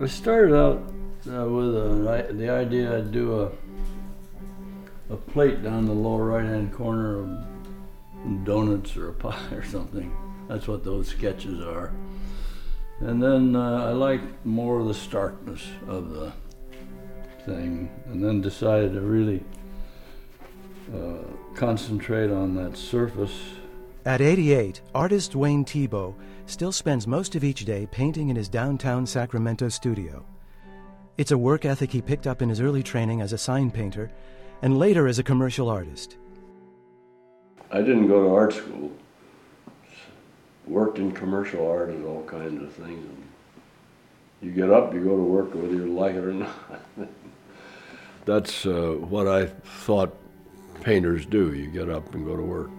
I started out uh, with a, the idea I'd do a a plate down the lower right hand corner of donuts or a pie or something. That's what those sketches are. And then uh, I liked more of the starkness of the thing, and then decided to really uh, concentrate on that surface. At 88, artist Wayne Thiebaud still spends most of each day painting in his downtown Sacramento studio. It's a work ethic he picked up in his early training as a sign painter and later as a commercial artist. I didn't go to art school. Worked in commercial art and all kinds of things. You get up, you go to work whether you like it or not. That's uh, what I thought painters do. You get up and go to work.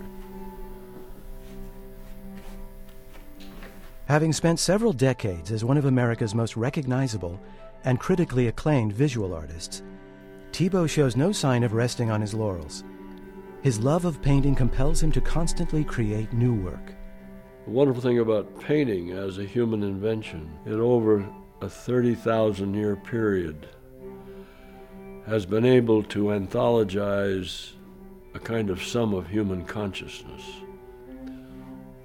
Having spent several decades as one of America's most recognizable and critically acclaimed visual artists, Thiebaud shows no sign of resting on his laurels. His love of painting compels him to constantly create new work. The wonderful thing about painting as a human invention, it over a 30,000 year period has been able to anthologize a kind of sum of human consciousness.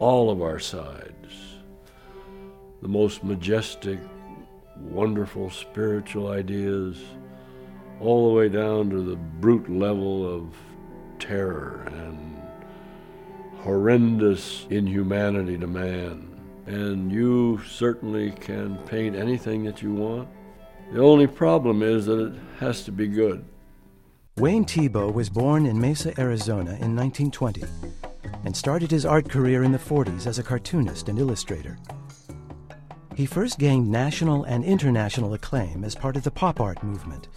All of our sides, the most majestic, wonderful spiritual ideas, all the way down to the brute level of terror and horrendous inhumanity to man. And you certainly can paint anything that you want. The only problem is that it has to be good. Wayne Thiebaud was born in Mesa, Arizona in 1920 and started his art career in the 40s as a cartoonist and illustrator. He first gained national and international acclaim as part of the pop art movement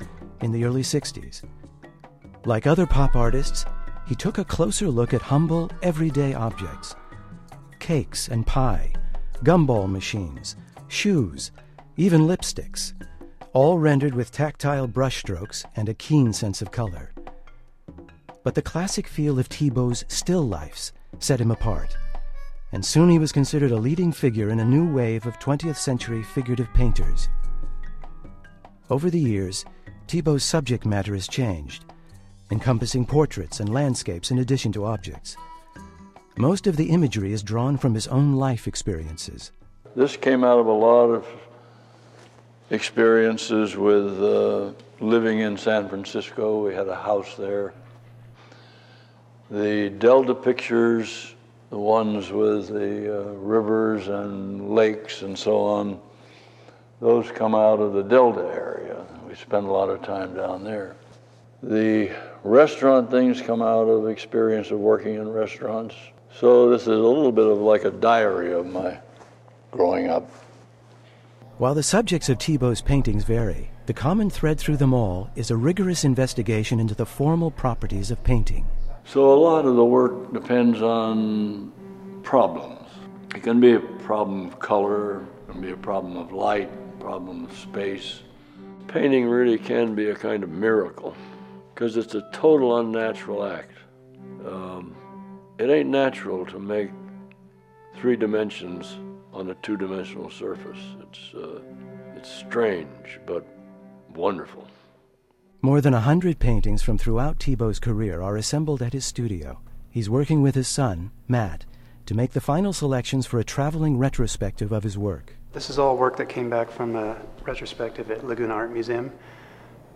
in the early 60s. Like other pop artists, he took a closer look at humble, everyday objects cakes and pie, gumball machines, shoes, even lipsticks all rendered with tactile brushstrokes and a keen sense of color. But the classic feel of Thiebaud's still lifes set him apart, and soon he was considered a leading figure in a new wave of 20th century figurative painters. Over the years, Thiebaud's subject matter has changed, encompassing portraits and landscapes in addition to objects. Most of the imagery is drawn from his own life experiences. This came out of a lot of experiences with uh, living in San Francisco. We had a house there. The Delta pictures, the ones with the uh, rivers and lakes and so on, those come out of the Delta area. We spend a lot of time down there. The restaurant things come out of experience of working in restaurants. So this is a little bit of like a diary of my growing up. While the subjects of Thiebaud's paintings vary, the common thread through them all is a rigorous investigation into the formal properties of painting. So a lot of the work depends on problems. It can be a problem of color, it can be a problem of light, problem of space. Painting really can be a kind of miracle because it's a total unnatural act. Um, it ain't natural to make three dimensions on a two-dimensional surface. It's uh, it's strange but wonderful. More than a hundred paintings from throughout Thiebaud's career are assembled at his studio. He's working with his son, Matt, to make the final selections for a traveling retrospective of his work. This is all work that came back from a retrospective at Laguna Art Museum.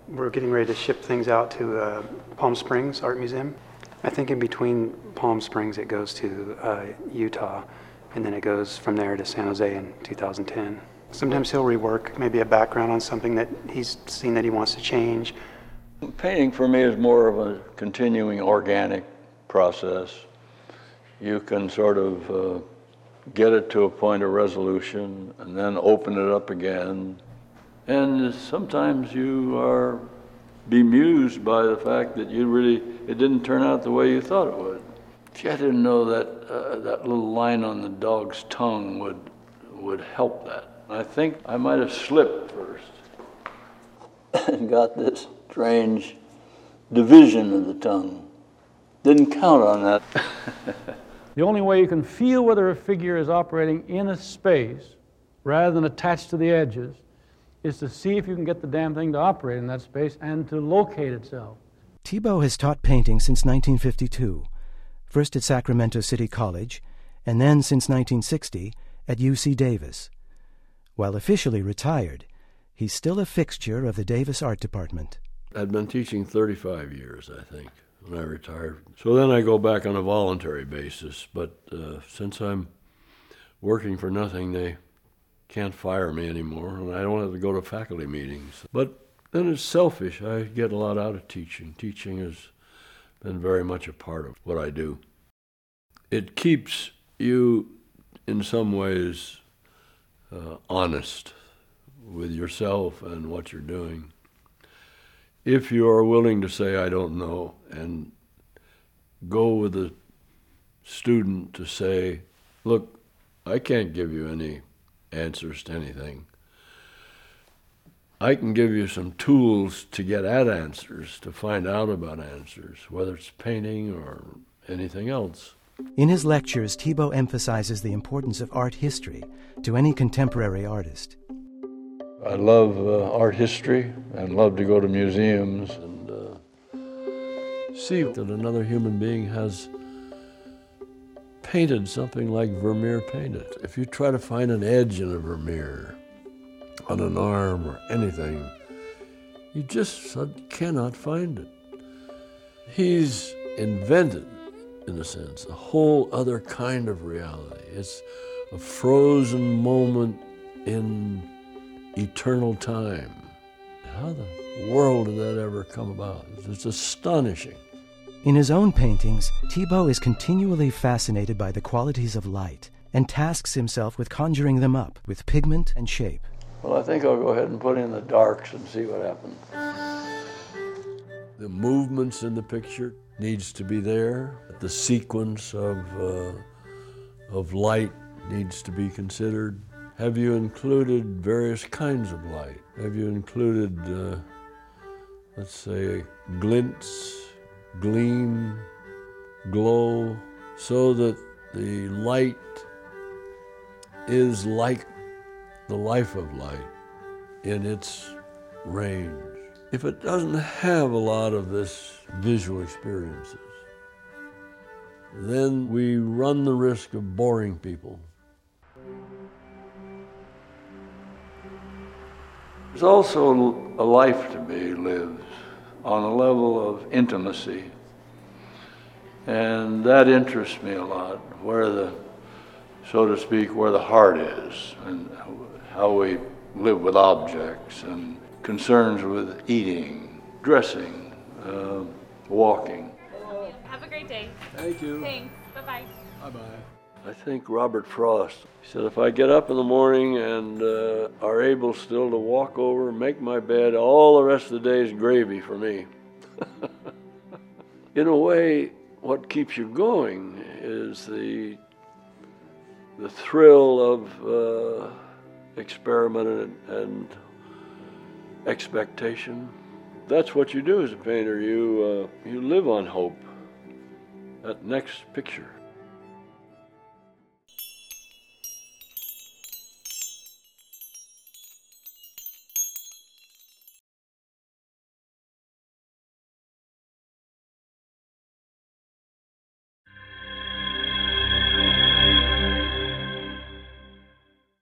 We're getting ready to ship things out to uh, Palm Springs Art Museum. I think in between Palm Springs it goes to uh, Utah and then it goes from there to San Jose in 2010. Sometimes he'll rework maybe a background on something that he's seen that he wants to change. Painting for me is more of a continuing organic process. You can sort of uh, get it to a point of resolution and then open it up again. And sometimes you are bemused by the fact that you really, it didn't turn out the way you thought it would. Gee, I didn't know that uh, that little line on the dog's tongue would would help that. I think I might have slipped first and got this strange division of the tongue. Didn't count on that. the only way you can feel whether a figure is operating in a space rather than attached to the edges is to see if you can get the damn thing to operate in that space and to locate itself. Thiebaud has taught painting since 1952, first at Sacramento City College, and then since 1960 at UC Davis. While officially retired, he's still a fixture of the Davis Art Department. I'd been teaching 35 years, I think, when I retired. So then I go back on a voluntary basis, but uh, since I'm working for nothing, they can't fire me anymore, and I don't have to go to faculty meetings. But then it's selfish. I get a lot out of teaching. Teaching has been very much a part of what I do. It keeps you, in some ways, uh, honest with yourself and what you're doing. If you are willing to say, I don't know, and go with the student to say, look, I can't give you any answers to anything. I can give you some tools to get at answers, to find out about answers, whether it's painting or anything else. In his lectures, Thiebaud emphasizes the importance of art history to any contemporary artist. I love uh, art history and love to go to museums and uh, See that another human being has painted something like Vermeer painted. If you try to find an edge in a Vermeer, on an arm or anything, you just cannot find it. He's invented, in a sense, a whole other kind of reality. It's a frozen moment in eternal time. How the world did that ever come about? It's astonishing. In his own paintings, Thiebaud is continually fascinated by the qualities of light and tasks himself with conjuring them up with pigment and shape. Well, I think I'll go ahead and put in the darks and see what happens. The movements in the picture needs to be there. The sequence of, uh, of light needs to be considered. Have you included various kinds of light? Have you included, uh, let's say, glints, gleam, glow, so that the light is like the life of light in its range. If it doesn't have a lot of this visual experiences, then we run the risk of boring people. There's also a life to be lived on a level of intimacy. And that interests me a lot, where the, so to speak, where the heart is and how we live with objects and concerns with eating, dressing, uh, walking. Have a great day. Thank you. Thanks. Bye bye. Bye bye. I think Robert Frost he said, if I get up in the morning and uh, are able still to walk over, make my bed, all the rest of the day is gravy for me. in a way, what keeps you going is the the thrill of. Uh, experiment and, and expectation. That's what you do as a painter. You, uh, you live on hope. That next picture.